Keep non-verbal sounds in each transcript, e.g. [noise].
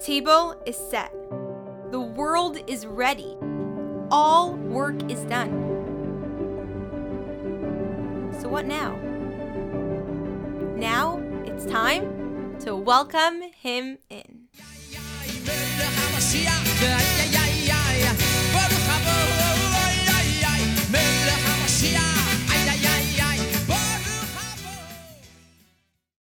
table is set. The world is ready. All work is done. So, what now? Now it's time to welcome him in.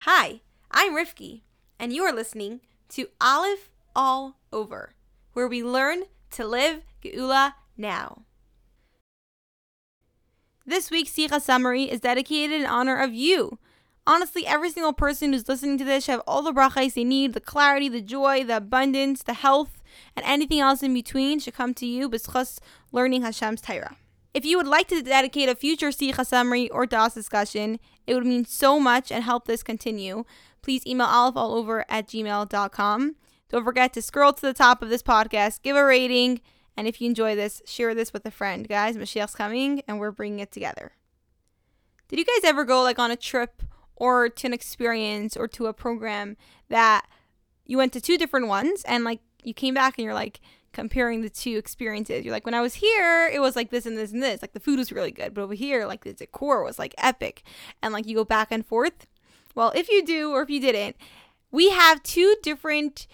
Hi, I'm Rifki, and you are listening to Aleph All Over, where we learn to live Geula now. This week's Sicha summary is dedicated in honor of you. Honestly, every single person who's listening to this should have all the brachas they need, the clarity, the joy, the abundance, the health, and anything else in between should come to you b'schus learning Hashem's Torah. If you would like to dedicate a future Sicha summary or DOS discussion, it would mean so much and help this continue. Please email alephallover at gmail.com. Don't forget to scroll to the top of this podcast, give a rating, and if you enjoy this, share this with a friend. Guys, Michelle's coming and we're bringing it together. Did you guys ever go like on a trip or to an experience or to a program that you went to two different ones and like you came back and you're like, comparing the two experiences. You're like, when I was here, it was like this and this and this. Like the food was really good, but over here, like the decor was like epic. And like you go back and forth. Well, if you do or if you didn't, we have two different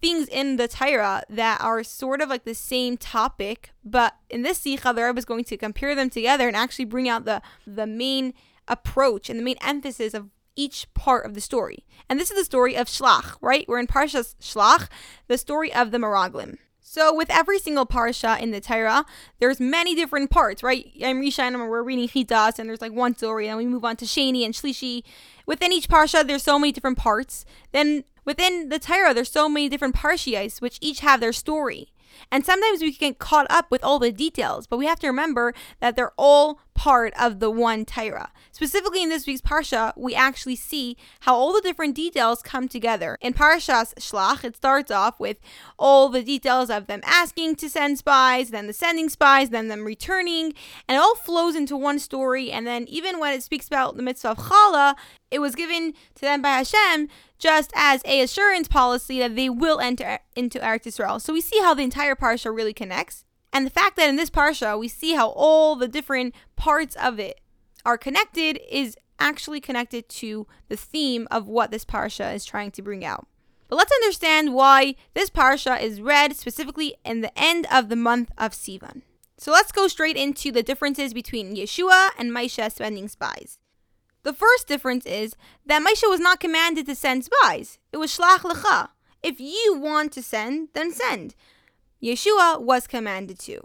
things in the Torah that are sort of like the same topic, but in this Sicha, the Rebbe is going to compare them together and actually bring out the the main approach and the main emphasis of each part of the story. And this is the story of Shlach, right? We're in Parshas Shlach, the story of the Meraglim. So with every single parsha in the Torah, there's many different parts, right? I'm Risha and we're reading Chitas, and there's like one story, and we move on to Shani and Shlishi. Within each parsha, there's so many different parts. Then within the Torah, there's so many different parshias, which each have their story. And sometimes we can get caught up with all the details, but we have to remember that they're all part of the one Torah. Specifically in this week's Parsha, we actually see how all the different details come together. In Parshas Shlach, it starts off with all the details of them asking to send spies, then the sending spies, then them returning, and it all flows into one story. And then even when it speaks about the mitzvah of Chala, it was given to them by Hashem just as a assurance policy that they will enter into Eretz Yisrael. So we see how the entire parsha really connects. And the fact that in this parsha we see how all the different parts of it are connected is actually connected to the theme of what this parsha is trying to bring out. But let's understand why this parsha is read specifically in the end of the month of Sivan. So let's go straight into the differences between Yeshua and Moshe sending spies. The first difference is that Moshe was not commanded to send spies. It was shlach lecha. If you want to send, then send. Yeshua was commanded to.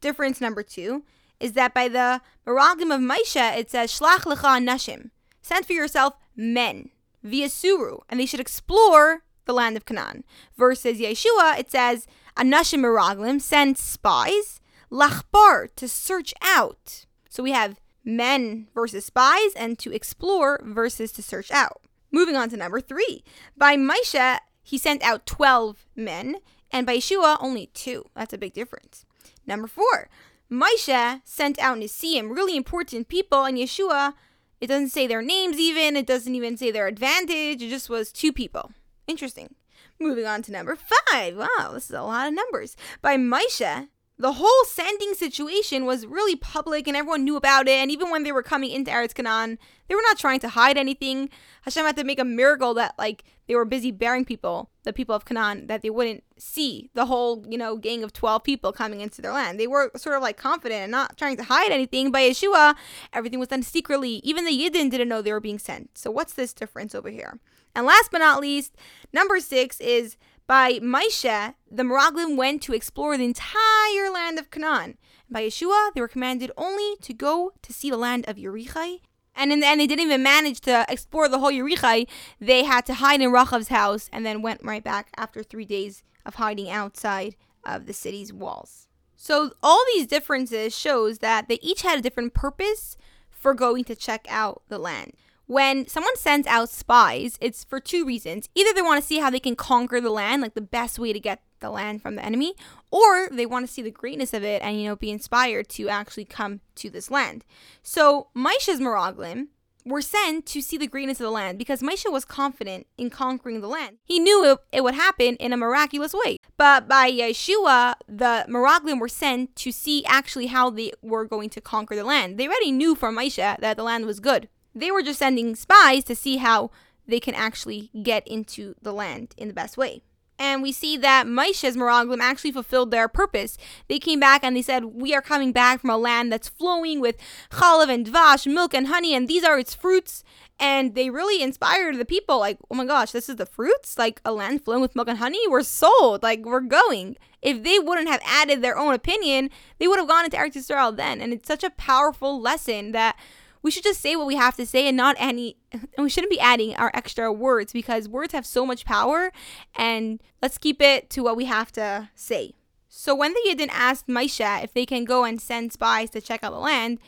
Difference number two is that by the Meraglim of Moshe, it says shlach lecha nashim. Send for yourself men via Suru, and they should explore the land of Canaan. Versus Yeshua, it says anashim meraglim, send spies, lachbar, to search out. So we have men versus spies, and to explore versus to search out. Moving on to number three. By Moshe, he sent out 12 men, and by Yeshua, only two. That's a big difference. Number four. Moshe sent out Nisim, really important people, and Yeshua, it doesn't say their names even, it doesn't even say their advantage, it just was two people. Interesting. Moving on to number five. Wow, this is a lot of numbers. By Moshe, the whole sending situation was really public and everyone knew about it. And even when they were coming into Eretz Canaan, they were not trying to hide anything. Hashem had to make a miracle that, like, they were busy bearing people, the people of Canaan, that they wouldn't see the whole, you know, gang of 12 people coming into their land. They were sort of like confident and not trying to hide anything. By Yeshua, everything was done secretly. Even the Yidden didn't know they were being sent. So, what's this difference over here? And last but not least, number six is by Moshe, the Meraglim went to explore the entire land of Canaan. By Yeshua, they were commanded only to go to see the land of Yerichai. And in the end, they didn't even manage to explore the whole Yerichai. They had to hide in Rachav's house and then went right back after three days of hiding outside of the city's walls. So all these differences shows that they each had a different purpose for going to check out the land when someone sends out spies, it's for two reasons. Either they want to see how they can conquer the land, like the best way to get the land from the enemy, or they want to see the greatness of it and, you know, be inspired to actually come to this land. So, Moshe's Meraglim were sent to see the greatness of the land because Moshe was confident in conquering the land. He knew it, it would happen in a miraculous way. But by Yeshua, the Meraglim were sent to see actually how they were going to conquer the land. They already knew from Moshe that the land was good. They were just sending spies to see how they can actually get into the land in the best way. And we see that Moshe's Meraglim actually fulfilled their purpose. They came back and they said, We are coming back from a land that's flowing with chalav and dvash, milk and honey, and these are its fruits. And they really inspired the people, like, oh my gosh, this is the fruits? Like a land flowing with milk and honey? We're sold. Like, we're going. If they wouldn't have added their own opinion, they would have gone into Eretz Yisrael then. And it's such a powerful lesson that we should just say what we have to say and not any and [laughs] we shouldn't be adding our extra words because words have so much power and let's keep it to what we have to say. So when the Yidden asked Moshe if they can go and send spies to check out the land,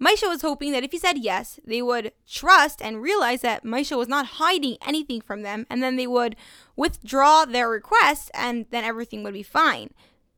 Moshe was hoping that if he said yes, they would trust and realize that Moshe was not hiding anything from them, and then they would withdraw their request, and then everything would be fine.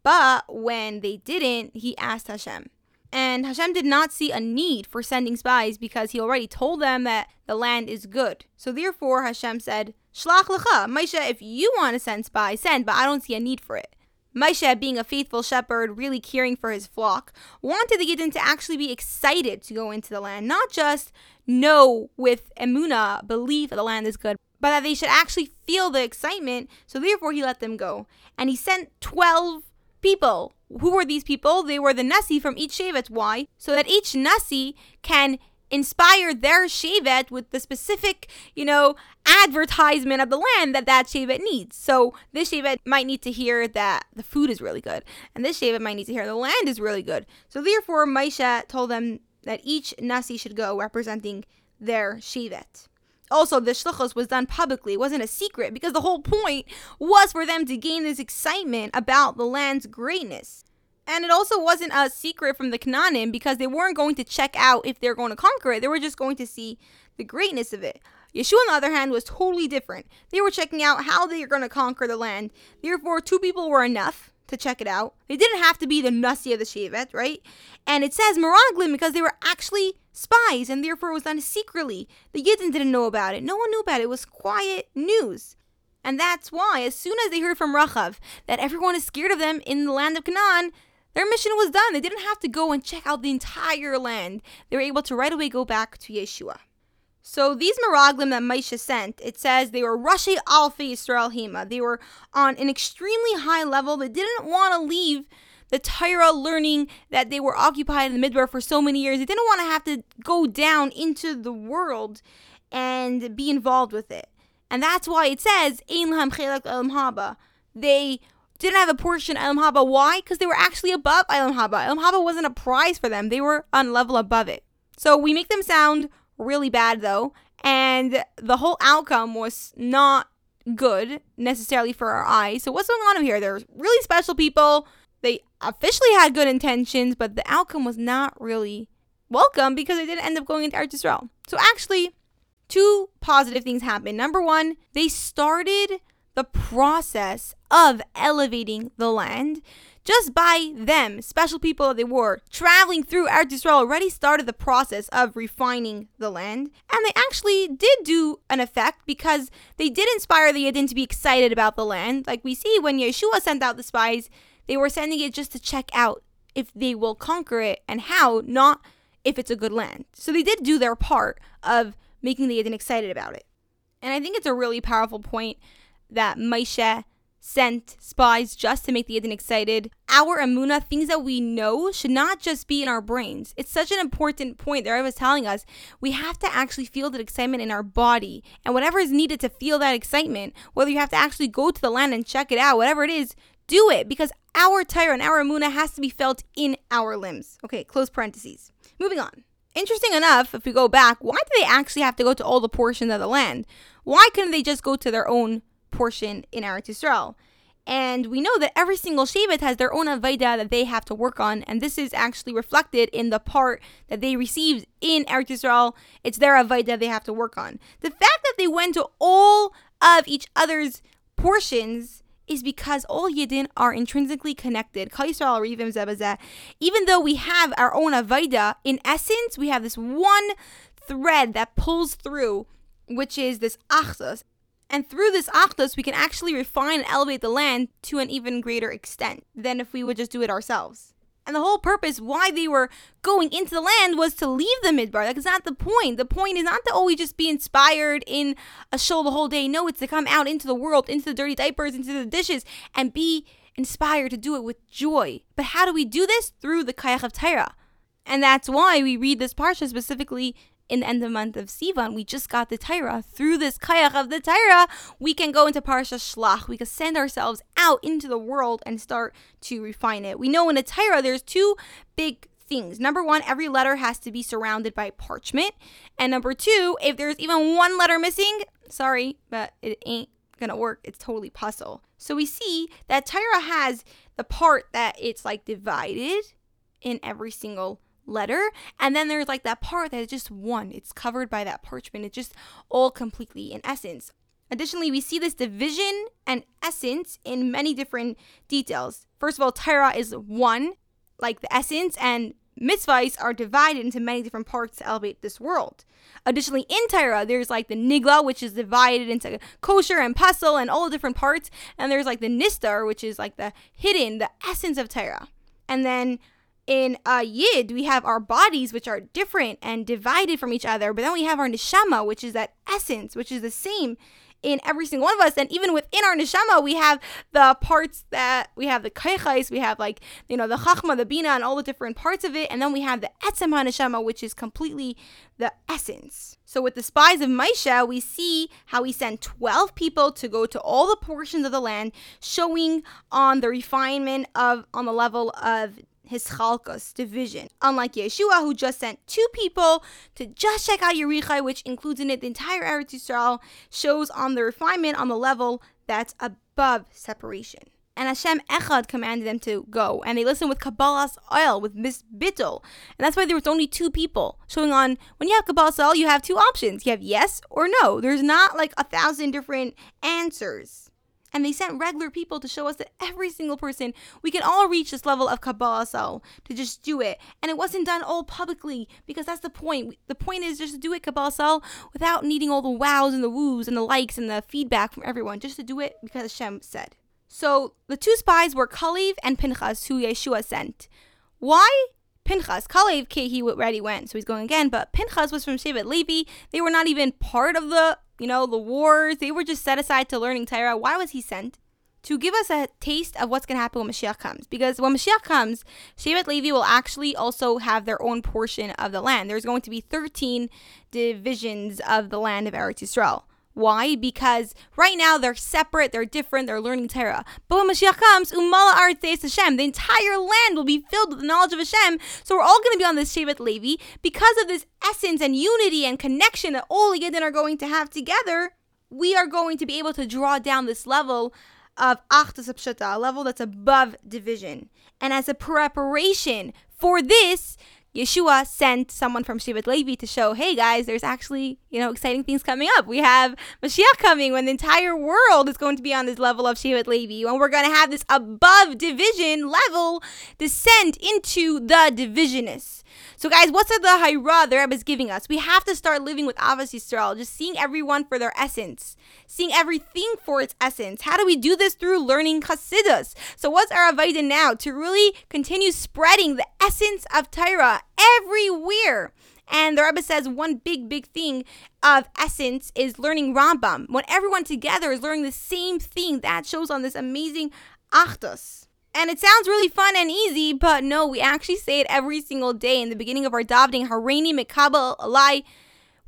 But when they didn't, he asked Hashem, and Hashem did not see a need for sending spies because he already told them that the land is good. So therefore, Hashem said, Shlach lecha, Moshe, if you want to send spies, send, but I don't see a need for it. Moshe, being a faithful shepherd, really caring for his flock, wanted the Yidden to actually be excited to go into the land, not just know with emuna, believe that the land is good, but that they should actually feel the excitement. So therefore, he let them go. And he sent 12 people who were these people? They were the Nasi from each Shevet. Why? So that each Nasi can inspire their Shevet with the specific, you know, advertisement of the land that that Shevet needs. So this Shevet might need to hear that the food is really good, and this Shevet might need to hear the land is really good. So therefore, Moshe told them that each Nasi should go representing their Shevet. Also, the shluchos was done publicly. It wasn't a secret because the whole point was for them to gain this excitement about the land's greatness. And it also wasn't a secret from the Canaanim because they weren't going to check out if they're going to conquer it. They were just going to see the greatness of it. Yeshua, on the other hand, was totally different. They were checking out how they are going to conquer the land. Therefore, two people were enough to check it out. They didn't have to be the Nasi of the Shevet, right? And it says Meraglim because they were actually spies and therefore was done secretly. The Yidden didn't know about it. No one knew about it. It was quiet news. And that's why, as soon as they heard from Rachav that everyone is scared of them in the land of Canaan, their mission was done. They didn't have to go and check out the entire land. They were able to right away go back to Yeshua. So these Meraglim that Moshe sent, it says they were Rashi Alfi Israel Hema. They were on an extremely high level. They didn't want to leave the Torah learning that they were occupied in the Midbar for so many years. They didn't want to have to go down into the world and be involved with it. And that's why it says Chelak. They didn't have a portion Olam Haba. Why? Because they were actually above Olam Haba. Olam Haba wasn't a prize for them. They were on level above it. So we make them sound really bad though, and the whole outcome was not good necessarily for our eyes. So what's going on here? They're really special people. Officially had good intentions, but the outcome was not really welcome because they didn't end up going into Eretz Israel. So actually, two positive things happened. Number one, they started the process of elevating the land just by them, special people that they were, traveling through Eretz Yisrael already started the process of refining the land. And they actually did do an effect because they did inspire the Yidden to be excited about the land. Like we see when Yeshua sent out the spies, they were sending it just to check out if they will conquer it and how, not if it's a good land. So they did do their part of making the Yidden excited about it. And I think it's a really powerful point that Moshe sent spies just to make the Yidden excited. Our Amuna, things that we know, should not just be in our brains. It's such an important point that I was telling us. We have to actually feel that excitement in our body. And whatever is needed to feel that excitement, whether you have to actually go to the land and check it out, whatever it is, do it because our Torah and our Amuna has to be felt in our limbs. Okay, close parentheses. Moving on. Interesting enough, if we go back, why do they actually have to go to all the portions of the land? Why couldn't they just go to their own portion in Eretz Yisrael. And we know that every single Shevet has their own Avaida that they have to work on. And this is actually reflected in the part that they received in Eretz Yisrael. It's their Avaida they have to work on. The fact that they went to all of each other's portions is because all Yidden are intrinsically connected. Even though we have our own Avaida, in essence, we have this one thread that pulls through, which is this achdus. And through this achdus, we can actually refine and elevate the land to an even greater extent than if we would just do it ourselves. And the whole purpose why they were going into the land was to leave the midbar. It's not the point. The point is not to always just be inspired in a show the whole day. No, it's to come out into the world, into the dirty diapers, into the dishes, and be inspired to do it with joy. But how do we do this? Through the Kayach of Torah. And that's why we read this parsha specifically in the end of the month of Sivan. We just got the Torah. Through this Kayach of the Torah, we can go into Parsha Shlach. We can send ourselves out into the world and start to refine it. We know in the Torah there's two big things. Number one, every letter has to be surrounded by parchment. And number two, if there's even one letter missing, sorry, but it ain't gonna work. It's totally puzzle. So we see that Torah has the part that it's like divided in every single letter. And then there's like that part that is just one. It's covered by that parchment. It's just all completely in essence. Additionally, we see this division and essence in many different details. First of all, Torah is one, like the essence, and mitzvahs are divided into many different parts to elevate this world. Additionally, in Torah, there's like the nigla, which is divided into kosher and pasul and all the different parts, and there's like the nistar, which is like the hidden, the essence of Torah. And then in uh, Yid, we have our bodies, which are different and divided from each other, but then we have our neshama, which is that essence, which is the same in every single one of us. And even within our neshama, we have the parts that we have the kaichais, we have like, you know, the chachma, the bina, and all the different parts of it. And then we have the etzem neshama, which is completely the essence. So with the spies of Maisha, we see how he sent 12 people to go to all the portions of the land, showing on the refinement of, on the level of his chalkos division. Unlike Yeshua, who just sent two people to just check out Yerichai, which includes in it the entire Eretz Yisrael, shows on the refinement on the level that's above separation. And Hashem Echad commanded them to go, and they listened with Kabbalas ol, with Miss Bittel. And that's why there was only two people. Showing on, when you have Kabbalas ol, you have two options. You have yes or no. There's not like a thousand different answers. And they sent regular people to show us that every single person, we can all reach this level of Kabbalah to just do it. And it wasn't done all publicly because that's the point. The point is just to do it Kabbalah without needing all the wows and the woos and the likes and the feedback from everyone, just to do it because Hashem said. So the two spies were Kalev and Pinchas, who Yeshua sent. Why? Pinchas, Kalev, he already went, so he's going again. But Pinchas was from Shevet Levi. They were not even part of the you know, the wars, they were just set aside to learning Torah. Why was he sent? To give us a taste of what's going to happen when Mashiach comes. Because when Mashiach comes, Shevet Levi will actually also have their own portion of the land. There's going to be 13 divisions of the land of Eretz Yisrael. Why? Because right now they're separate, they're different, they're learning Torah. But when Mashiach comes, Umala Arthes Hashem, the entire land will be filled with the knowledge of Hashem. So we're all going to be on this Shevet Levi because of this essence and unity and connection that all the Yidden are going to have together. We are going to be able to draw down this level of Achdus Pshata, a level that's above division. And as a preparation for this, Yeshua sent someone from Shevet Levi to show, hey guys, there's actually, you know, exciting things coming up. We have Mashiach coming when the entire world is going to be on this level of Shevet Levi, when we're going to have this above division level descent into the divisionists. So, guys, what's the Hira the Rebbe is giving us? We have to start living with Ahavas Yisrael, just seeing everyone for their essence, seeing everything for its essence. How do we do this? Through learning Chassidus. So, what's our Avaida now? To really continue spreading the essence of Torah everywhere. And the Rebbe says one big, big thing of essence is learning Rambam. When everyone together is learning the same thing, that shows on this amazing Achdus. And it sounds really fun and easy, but no, we actually say it every single day in the beginning of our davening, Hareini Mekabel Alai.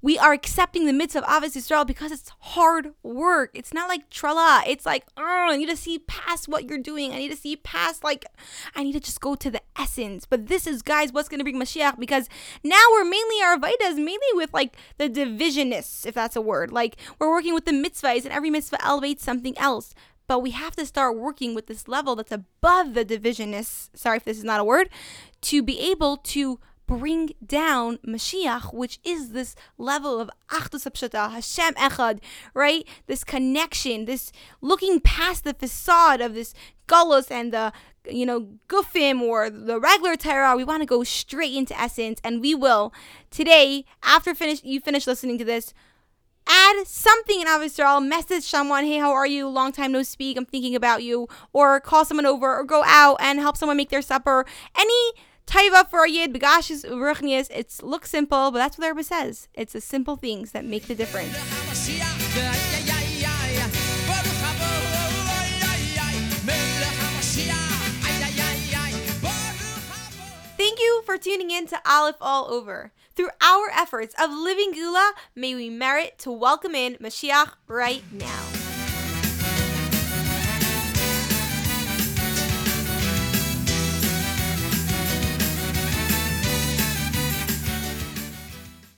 We are accepting the mitzvah of Ahavas Yisrael because it's hard work. It's not like trala. It's like, oh, I need to see past what you're doing. I need to see past, like, I need to just go to the essence. But this is, guys, what's going to bring Mashiach because now we're mainly, our Vedas, mainly with, like, the divisionists, if that's a word. Like, we're working with the mitzvahs, and every mitzvah elevates something else but we have to start working with this level that's above the divisionists. Sorry if this is not a word, to be able to bring down Mashiach, which is this level of Achdus Hapshata, Hashem Echad, right? This connection, this looking past the facade of this gullus and the you know gufim or the regular Torah. We want to go straight into essence, and we will today. After finish, you finish listening to this add something in Avisral, message someone, hey, how are you? Long time no speak. I'm thinking about you. Or call someone over or go out and help someone make their supper. Any taiva for a yid, begashis ruchnias. It looks simple, but that's what the Rebbe says. It's the simple things that make the difference. Thank you for tuning in to Aleph All Over. Through our efforts of living Geula, may we merit to welcome in Mashiach right now.